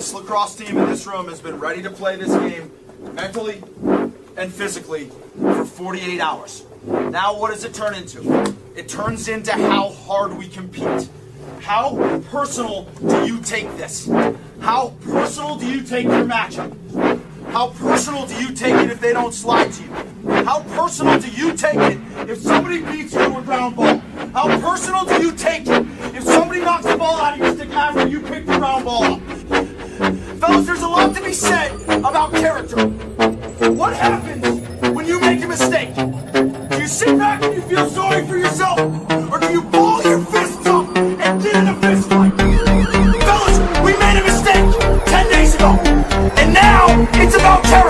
this lacrosse team in this room has been ready to play this game mentally and physically for 48 hours. Now, what does it turn into? It turns into how hard we compete. How personal do you take this? How personal do you take your matchup? How personal do you take it if they don't slide to you? How personal do you take it if somebody beats you to a ground ball? How personal do you take it if somebody knocks the ball out of your stick after you pick the ground ball up? Fellas, there's a lot to be said about character. What happens when you make a mistake? Do you sit back and you feel sorry for yourself? Or do you ball your fists up and get in a fist fight? Fellas, we made a mistake 10 days ago. And now it's about character.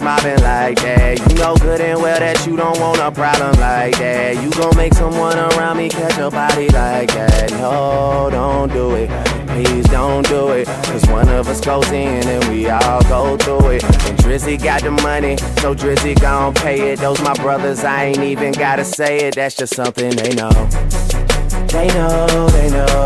mobbing like that. You know good and well that you don't want a problem like that. You gon' make someone around me catch a body like that. No, don't do it. Please don't do it. Cause one of us goes in and we all go through it. And Drizzy got the money, so Drizzy gon' pay it. Those my brothers, I ain't even gotta say it. That's just something. They know, they know, they know.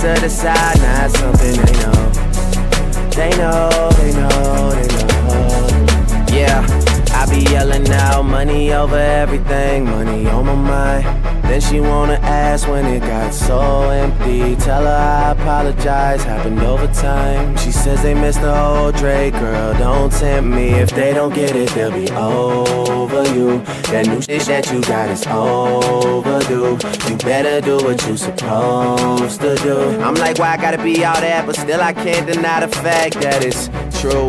To the Now apologize, happened over time. She says they missed the whole Drake, girl. Don't tempt me. If they don't get it, they'll be over you. That new shit that you got is overdue. You better do what you supposed to do. I'm like, why I gotta be all that? But still, I can't deny the fact that it's true.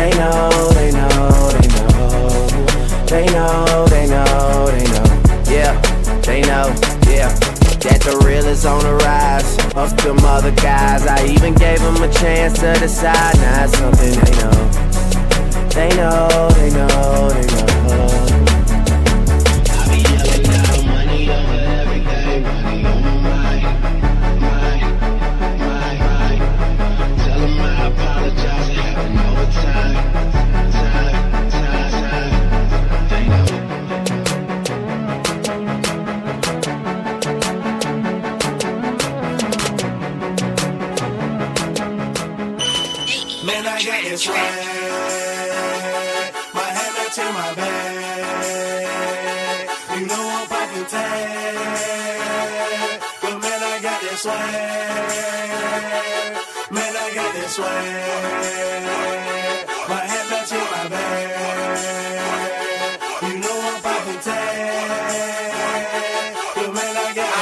They know, they know, they know. They know, they know, they know. Yeah, they know, yeah. That the real is on the rise. Fuck them other guys. I even gave them a chance to decide. Now it's something they know. They know, they know, they know.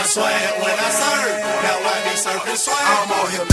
Swag when I serve. Now I be surfing swag. I'm on hypnotic,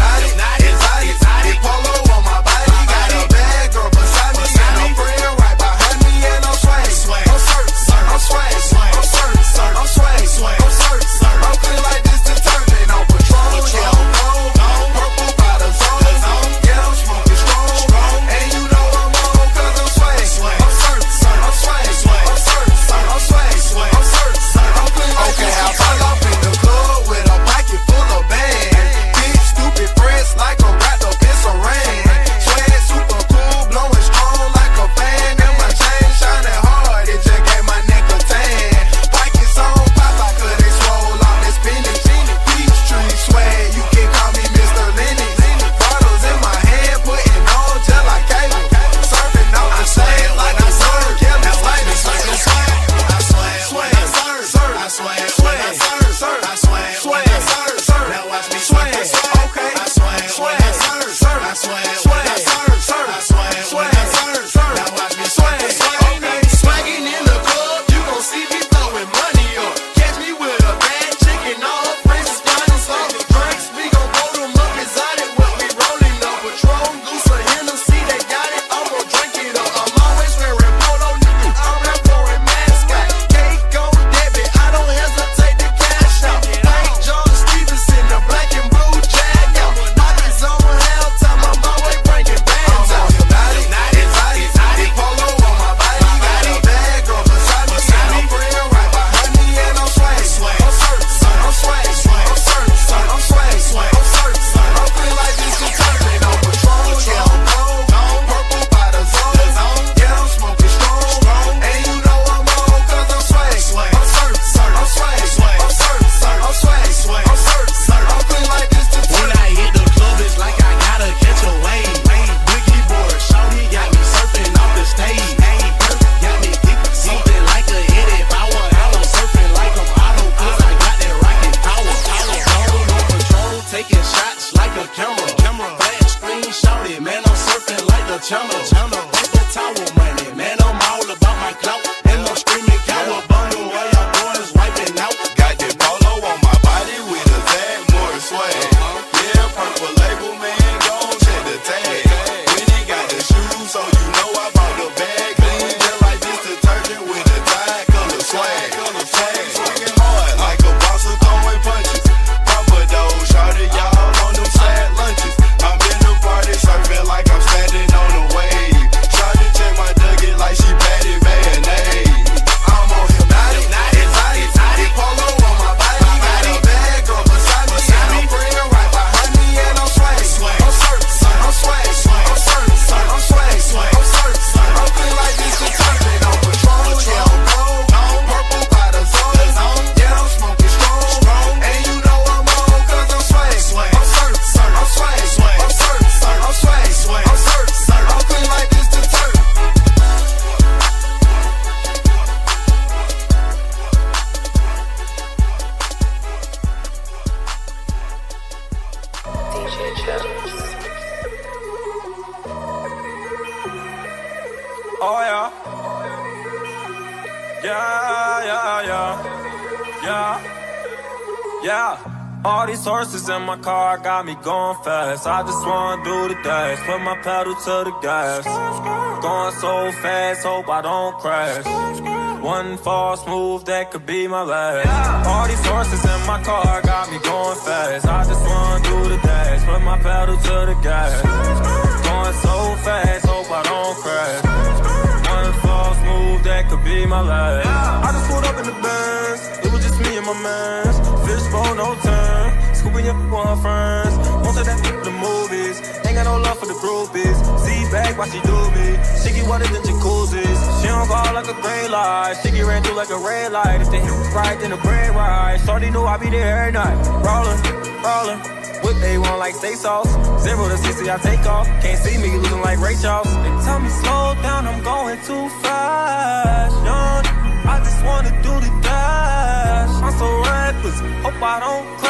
I just wanna do the dash. Put my pedal to the gas. Going so fast, hope I don't crash. One false move that could be my last. All these horses in my car got me going fast. I just wanna do the dash. Put my pedal to the gas. Going so fast, hope I don't crash. One false move that could be my last. I just pulled up in the Benz. It was just me and my mans. Fishbowl, no turn. Scooping up on her friends. Most of that the movies. Ain't got no love for the groupies. See back while she do me. She get wetter than jacuzzis. She don't call like a gray light. She get ran through like a red light. If they hit right, then the brain right. Shorty knew I be there every night. Rollin', rollin'. Whip they want like steak sauce. Zero to sixty, I take off. Can't see me losing like Ray Charles. They tell me slow down, I'm going too fast. Young, I just wanna do the dash. I'm so reckless, hope I don't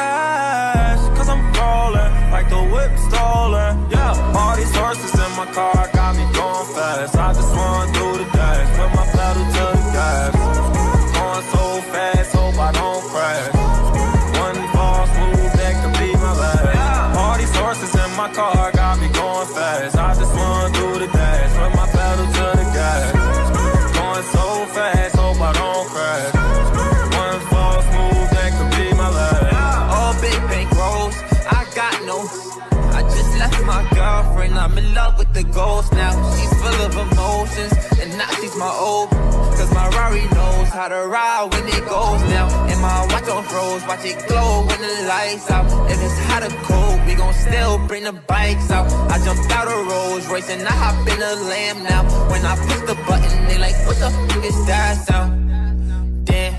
my watch it glow when the lights out. If it's hot or cold, we gon' still bring the bikes out. I jumped out of Rolls Royce and I hop in a lamb now. When I push the button, they like, what the fuck is that sound? Damn.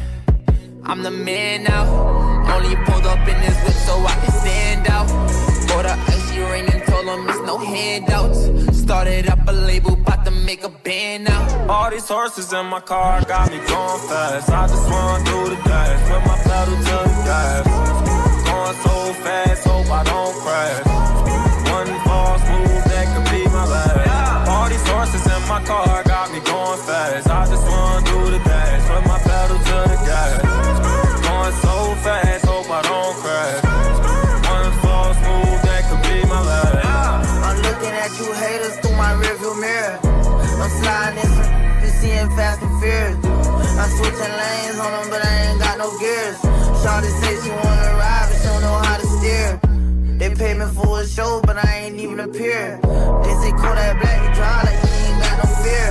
I'm the man now. Only pulled up in this whip so I can stand out. Bought a icy ring and told them it's no handouts. Started up a label, about to make a band now. All these horses in my car got me going fast. I just wanna do the dash. Put my pedal to the gas. Going so fast, hope seeing fast and furious. I'm switching lanes on them, but I ain't got no gears. Shawty say she wanna ride, but she don't know how to steer. They pay me for a show, but I ain't even appear. They say Kodak Black, you drive like you ain't got no fear.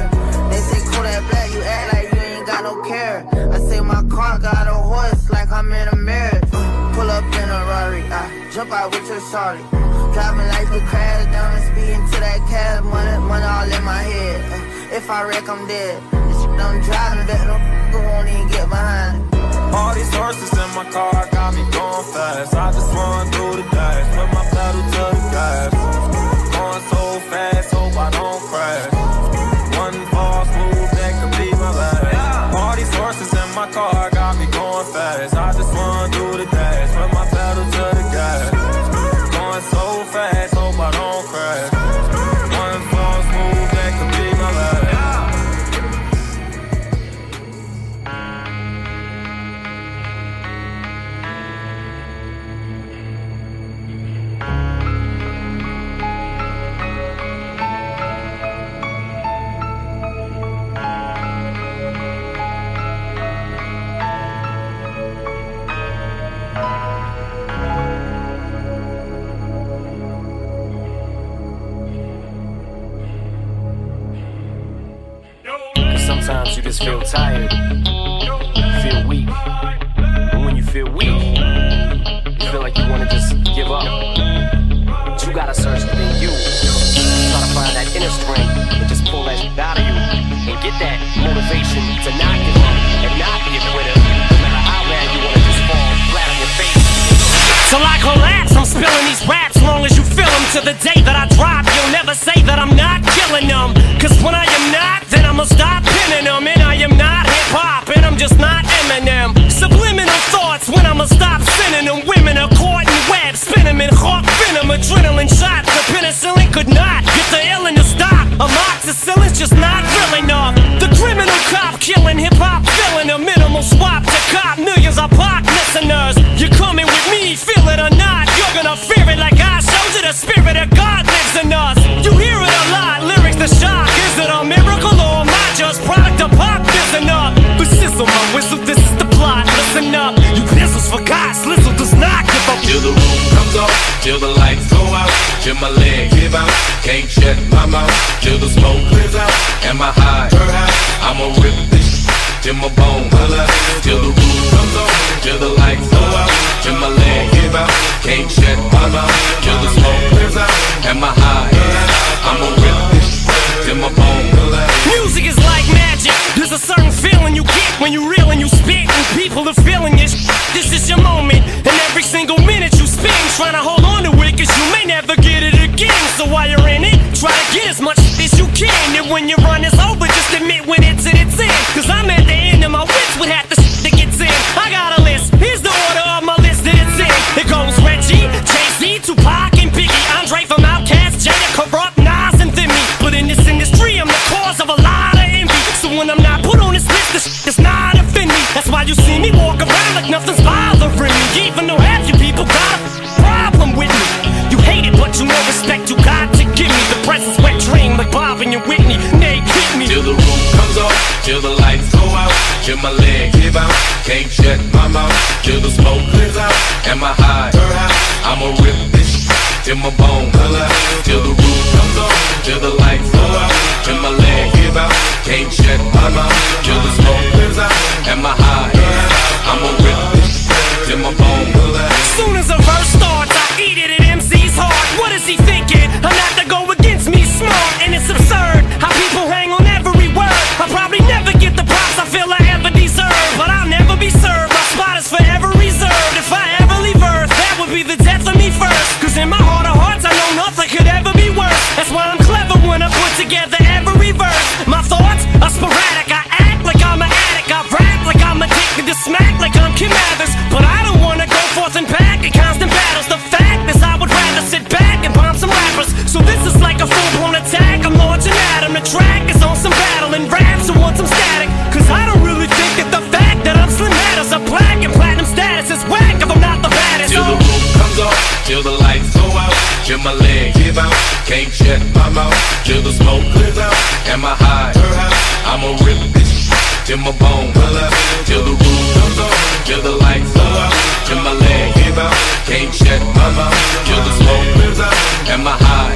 They say Kodak Black, you act like you ain't got no care. I say my car got a horse like I'm in a marriage. Pull up in a Rari, I jump out with your shawty. Driving like the crash, down and speeding to that cab. Money, money all in my head. Uh, If I wreck, I'm dead. This shit I'm driving, bet no won't even get behind. All these horses in my car got me going fast. I just wanna do the dash. Put my pedal to the gas. Going so fast, hope I tired, feel weak. And when you feel weak, you feel like you wanna just give up. But you gotta search within you. Try to find that inner strength and just pull that shit out of you. And get that motivation to not give up and not be a quitter. No matter how bad you wanna just fall flat on your face. Till I collapse, I'm spilling these raps long as you feel them. To the day that I drop, you'll never say that I'm not killing them. Cause when I am not, then I'ma stop adrenaline shots. The penicillin could not get the illness to stop. Amoxicillin's just not real enough. The criminal cop killing hip hop, filling a minimal swap to cop millions of pop listeners. You're coming with me, feel it or not. You're gonna fear it like I showed you. The spirit of God lives in us. You hear it a lot, lyrics the shock. Is it a miracle or am I just product of pop? Listen up, but sizzle my whistle. This is the plot. Listen up, you pistols for God. Slizzle does not give up. Till the roof comes off, till the lights go my legs give out, can't shut my mouth, till the smoke clears out, and my high, I'ma rip this till my bone. Holla, till the roof comes off, till the lights go out, till my legs give out, can't shut my mouth, till the smoke clears out, and my high, I'ma rip this till my bone. Holla. Music is like magic. There's a certain feeling you get when you reel when your run is over, just admit when it's at its end. Cause I'm at the end of my wits with half the shit that gets in. I got a list, here's the order of my list that it's in. It goes Reggie, Jay-Z, Tupac, and Biggie, Andre from Outkast, Jada, Kurupt, Nas, and then me. But in this industry, I'm the cause of a lot of envy. So when I'm not put on this list, this shit does not offend me. That's why you see me walk around like nothing's bothering me. Even though till the lights go out, till my legs give out, can't shut my mouth, till the smoke clears out, and my high, I'ma rip this till my bone holla, till the roof comes off, till the lights go out, till my legs give out, can't shut my mouth, till the smoke clears out, and my high, I'ma rip this my legs give out, can't shut my mouth, till the smoke clears out, and my high, I'ma rip this till my bone. Holla, till the roof comes off, till the lights go out, till my legs give out, can't shut my mouth, till the smoke clears out, and my high,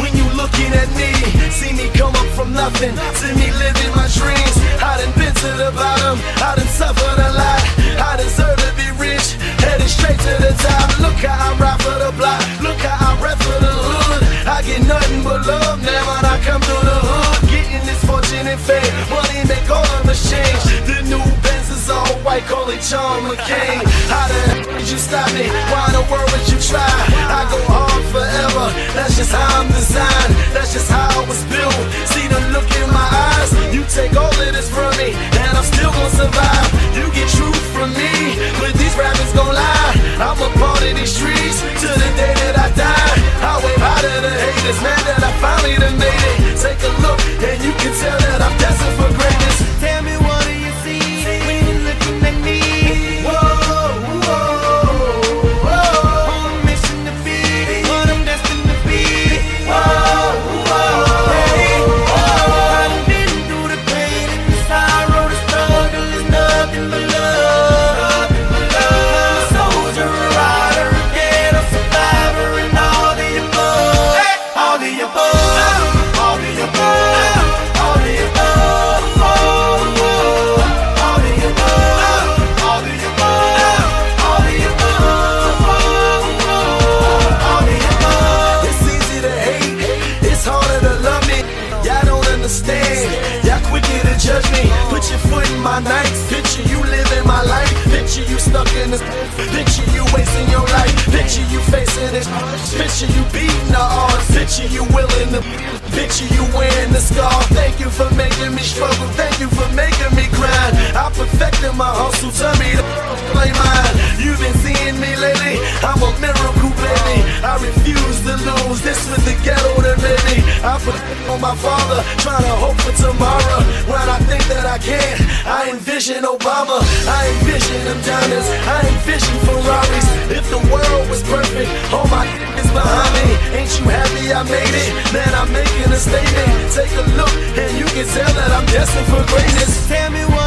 when you looking at me? See me come up from nothing, see me living my dreams. I done been to the bottom, I done suffered a lot. I deserve to be rich, headed straight to the top. Look how I ride for the block, look how I rap for the hood. I get nothing but love now when I come through the hood. Getting this fortune and fame, money make all of us change. Call it John McCain. How the hell did you stop me? Why in the world would you try? I go hard forever, that's just how I'm designed. That's just how I was built. See the look in my eyes, you take all of this from me, and I'm still gonna survive. You get truth from me, but these rappers gon' lie. I'm a part of these streets to the day that I die. I wave out to the haters, man, that I finally done made it. Take a look, and you can tell that I'm destined for greatness. Tell me you facing this, picture you beating the odds. Picture you willing to, picture you wearing the scar. Thank you for making me struggle, thank you for making me grind. I perfected my hustle, tell me to play mine. You've been seeing me lately, I'm a miracle, baby. I refuse to lose, this was the ghetto that made me. I put on my father, trying to hope for tomorrow. When I think that I can, I envision Obama, I envision them diamonds, I envision Ferraris. If the world was perfect, all my is behind me. Ain't you happy I made it? Man, I'm making a statement. Take a look, and you can tell that I'm destined for greatness. Tell me what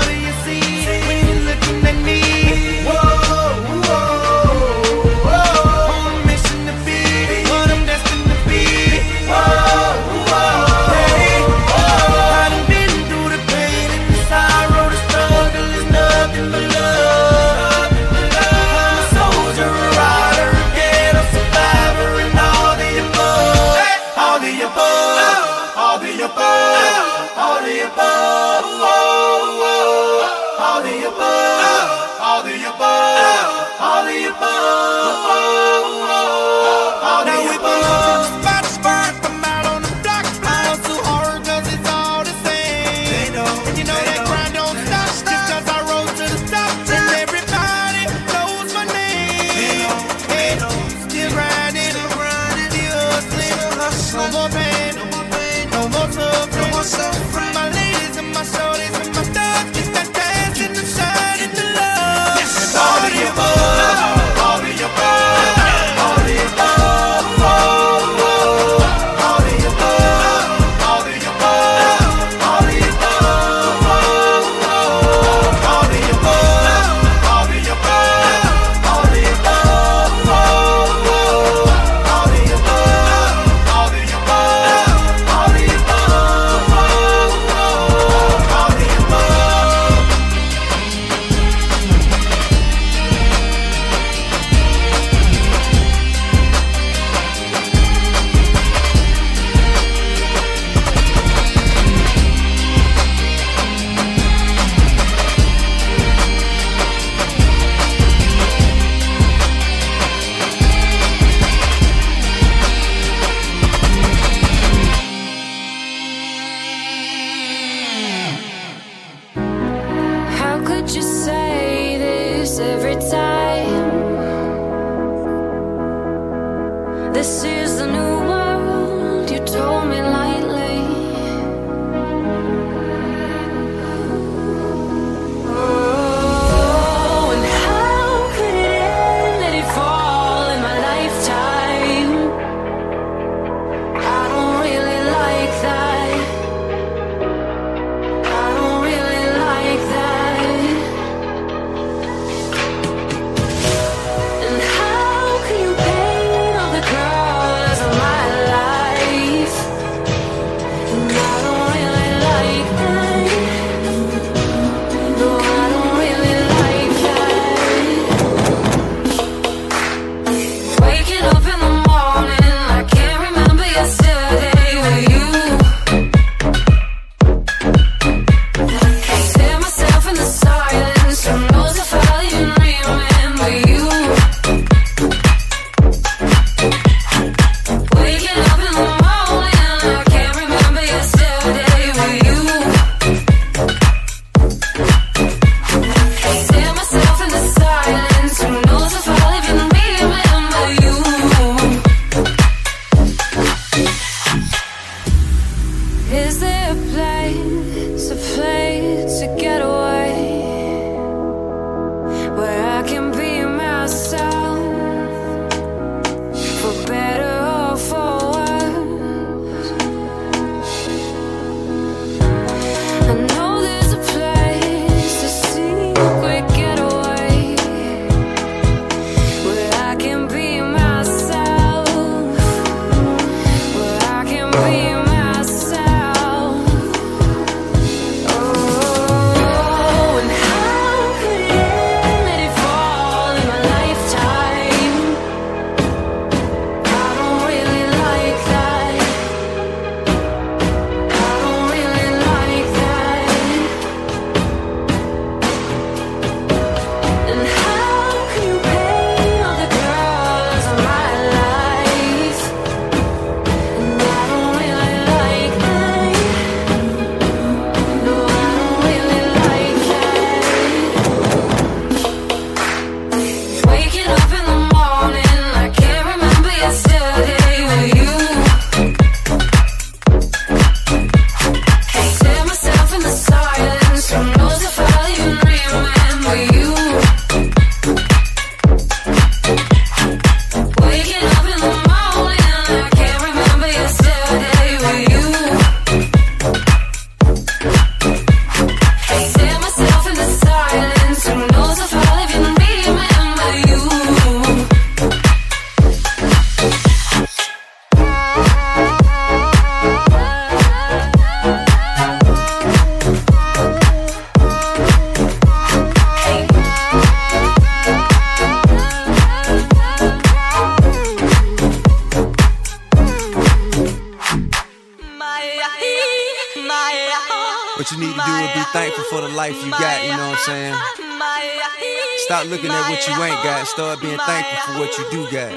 start being thankful for what you do got.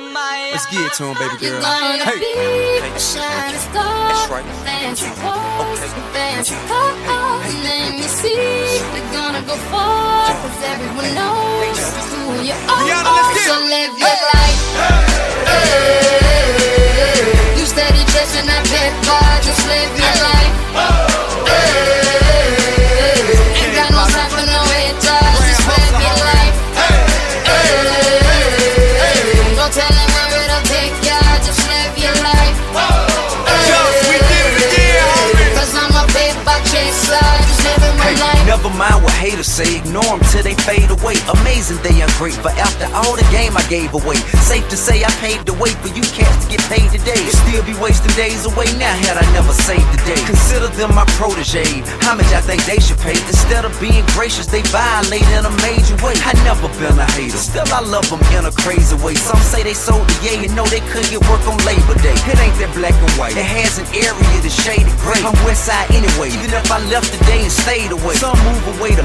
Let's get it to him, baby girl. gonna Hey. be a shining star. Fancy clothes, fancy cars. Let me see. We're gonna go far, cause everyone knows who you are. Rihanna, let's get it. so live your life. Hey. You steady chasing that paper, haters say, ignore them till they fade away. Amazing they but after all the game I gave away. Safe to say I paved the way for you cats to get paid today. Still be wasting days away now had I never saved the day. Consider them my protege. How much I think they should pay? Instead of being gracious, they violate in a major way. I never been a hater, still I love them in a crazy way. Some say they sold the yay and know they couldn't get work on Labor Day. It ain't that black and white. It has an area that's shaded gray. I'm West Side anyway, even if I left today and stayed away. Some move away to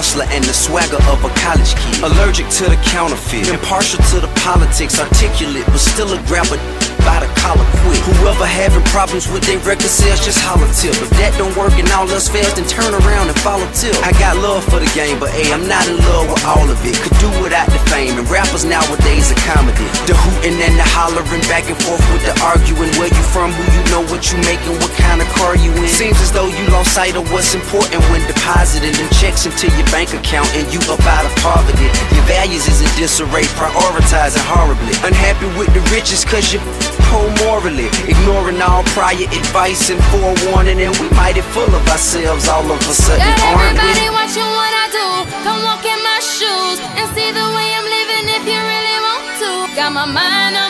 hustler and the swagger of a college kid. Allergic to the counterfeit, impartial to the politics, articulate, but still a grabber by the collar quick. Whoever having problems with their record sales, just holler tip. If that don't work and all else fails, then turn around and follow tip. I got love for the game, but hey, I'm not in love with all of it. Could do without the fame, and rappers nowadays are comedy. The hooting and the hollering, back and forth with the arguing. Where you from, who you know, what you making, what kind of car you in. Seems as though you lost sight of what's important when depositing them checks into your bank account and you up out of poverty. Your values is disarray, prioritizing horribly. Unhappy with the riches cause you poor morally. Ignoring all prior advice and forewarning, and we mighty full of ourselves all of a sudden, aren't everybody we? watching what I do. Come walk in my shoes and see the way I'm living if you really want to. Got my mind on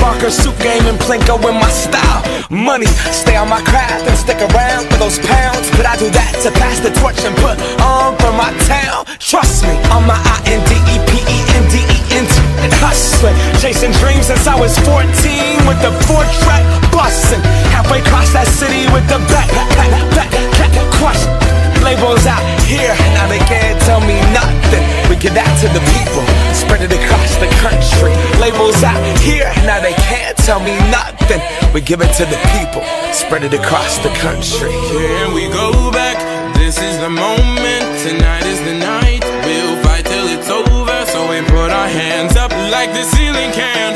Barker suit game and Plinko in my style. Money, stay on my craft and stick around for those pounds. But I do that to pass the torch and put on for my town. Trust me, on my I N D E P E N D E N T. And hustle. chasing dreams since I was 14 with the four track bustin'. Halfway across that city with the back, back, back, back, crush. Labels out here, now they can't tell me nothing. We give that to the people, spread it across the country. Labels out here, now they can't tell me nothing. We give it to the people, spread it across the country. Here we go back. This is the moment. Tonight is the night. We'll fight till it's over. So we put our hands up like the ceiling can't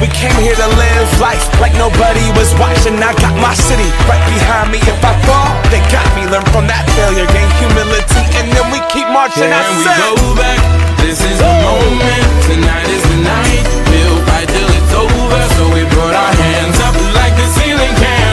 We came here to live life like nobody was watching. I got my city right behind me. If I fall, they got me. Learn from that failure, gain humility, and then we keep marching. I Can we said- go back? This is the moment. Tonight is the night. We'll fight till it's over. So we put our hands up like the ceiling can't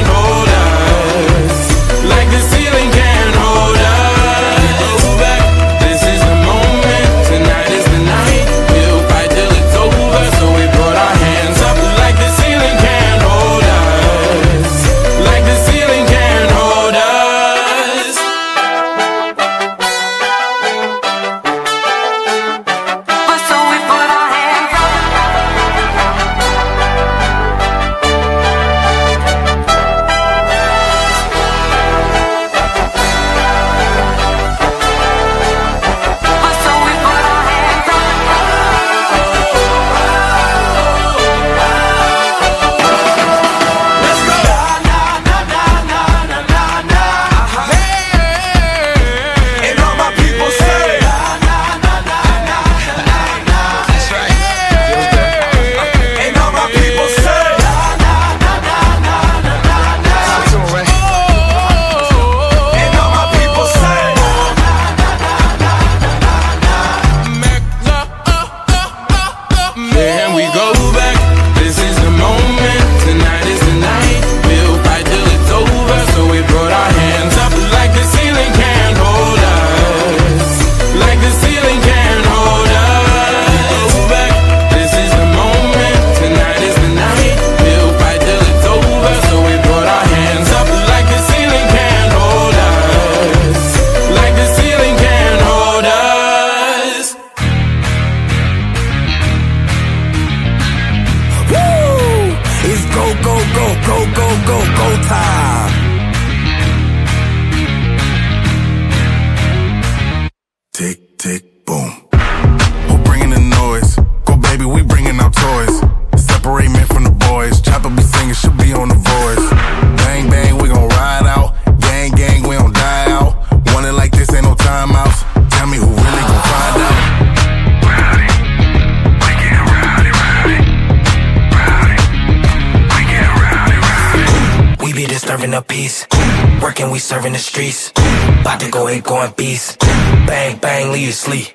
Go going beast. Bang, bang, leave you sleep.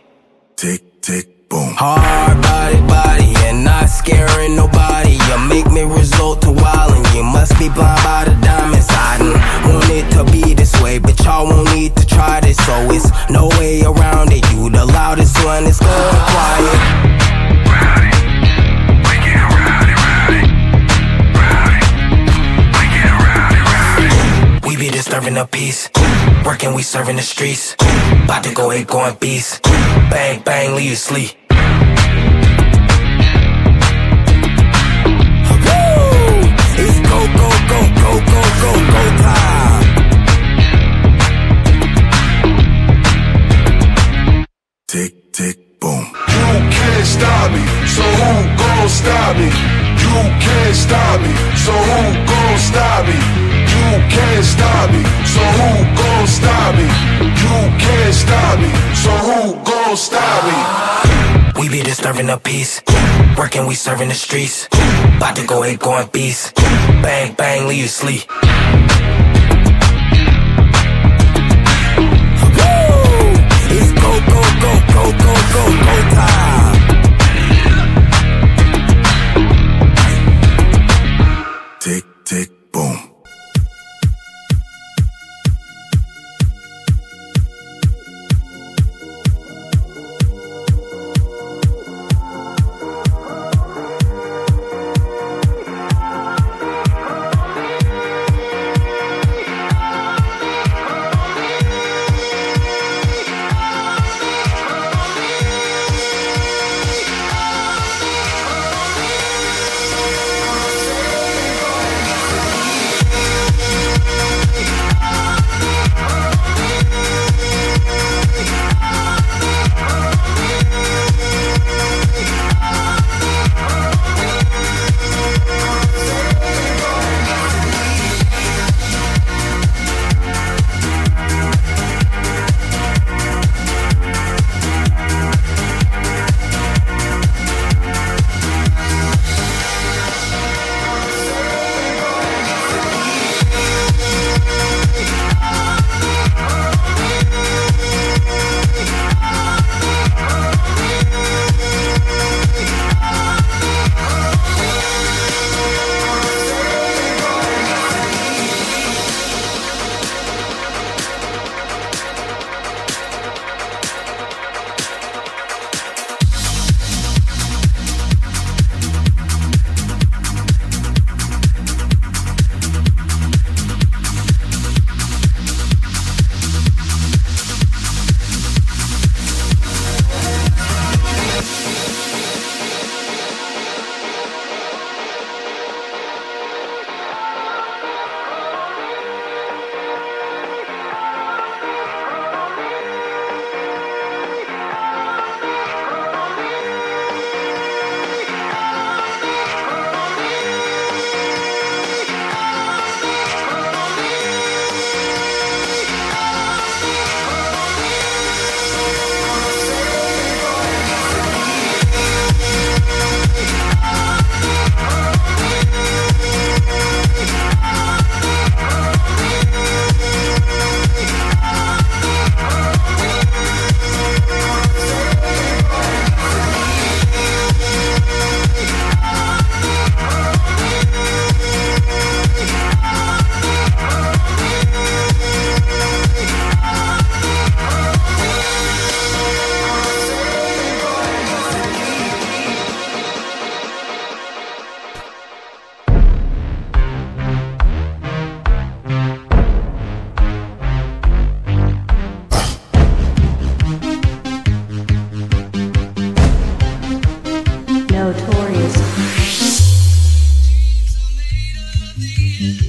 Tick, peace. Working, we serving the streets. About to go ahead, going beast. Bang, bang, leave you sleep. Woo! It's go, go, go, go, go, go, go time. Tick, tick, boom. You can't stop me, so who gon' stop me? You can't stop me, so who gon' stop me? Can't stop me, so who gon' stop me? You can't stop me, so who gon' stop me? We be disturbing the peace. Working, we serving the streets. About to go ape, going beast. Bang, bang, leave you sleep. It's go, go, go, go, go, go, go time. Tick, tick, boom.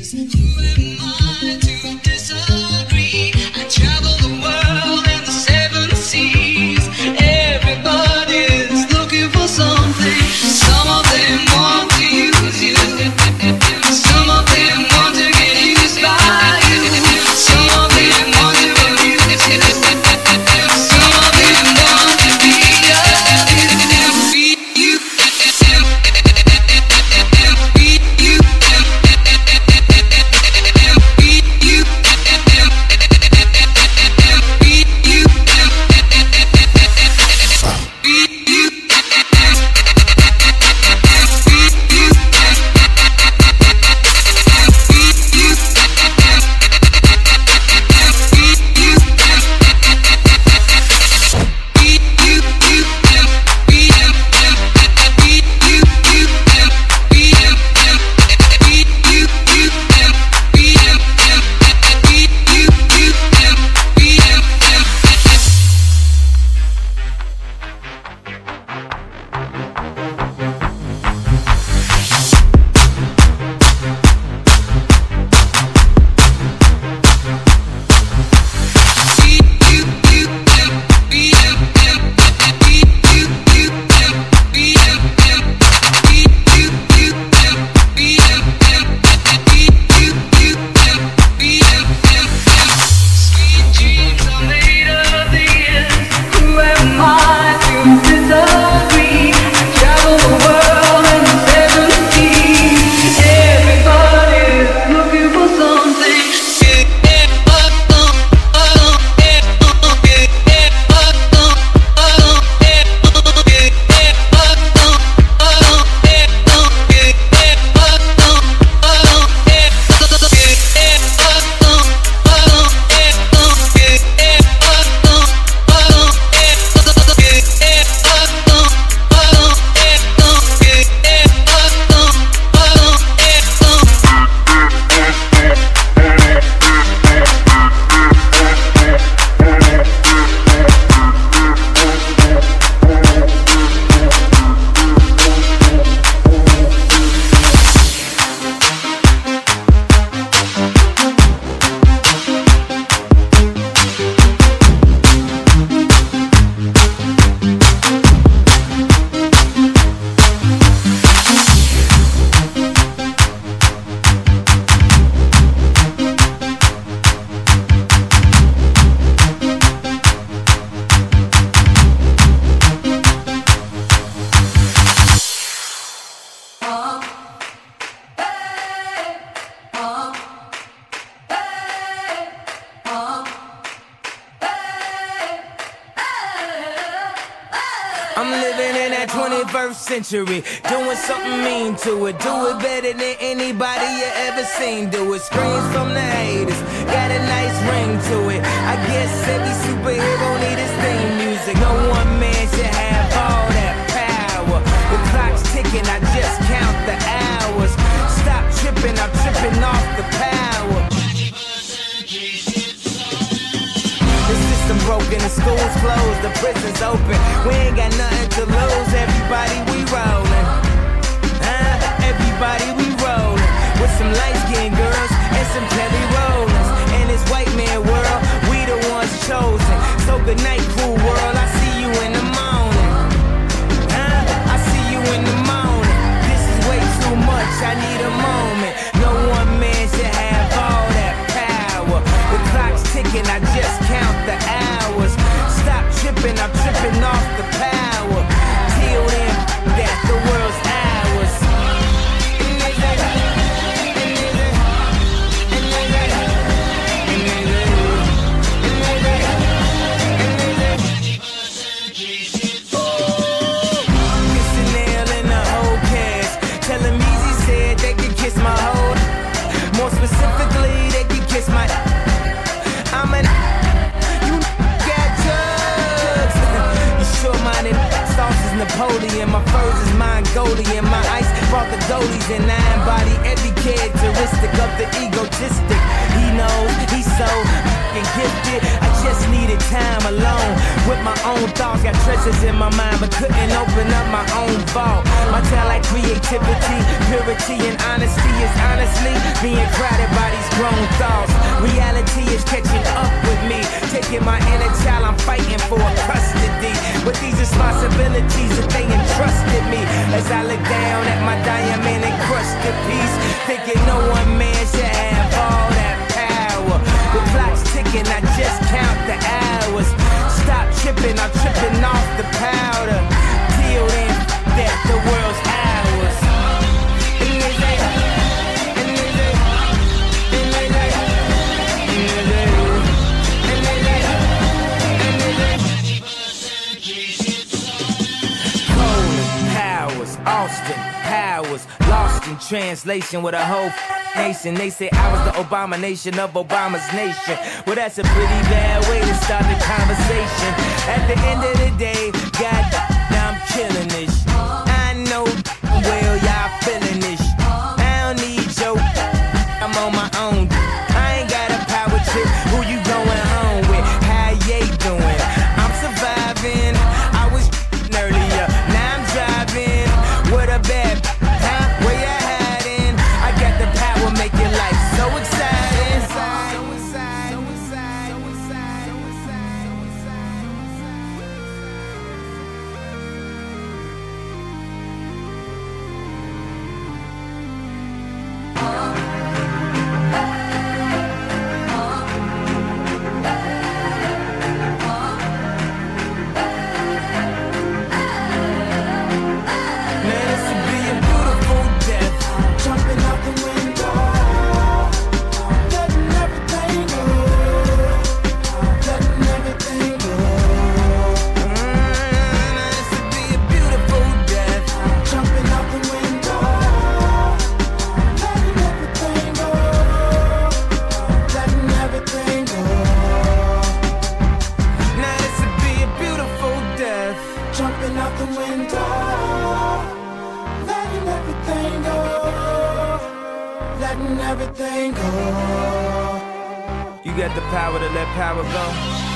Six. Broken, the school's closed, the prison's open. We ain't got nothing to lose. Everybody, we rollin'. Huh? Everybody, we rollin'. With some light skinned girls and some Kelly Rowlands. In this white man world, we the ones chosen. So good night, cool world. I see you in the morning. Huh? I see you in the morning. This is way too much. I need a moment. No one man should have all that power. The clock's ticking. I just count the hours. Napoleon. My furs is Mongolian. My ice brought the goalies and I embody every characteristic of the egotistic. He's so fucking gifted. I just needed time alone with my own thoughts. Got treasures in my mind, but couldn't open up my own vault. My talent, creativity, purity, and honesty is honestly being crowded by these grown thoughts. Reality is catching up with me, taking my inner child. I'm fighting for custody, but these responsibilities that they entrusted me as I look down at my diamond encrusted piece, thinking no one man should have translation with a whole nation. They say I was the abomination of Obama's nation. Well, that's a pretty bad way to start the conversation. At the end of the day, God, now I'm killing this. I know got the power to let power go.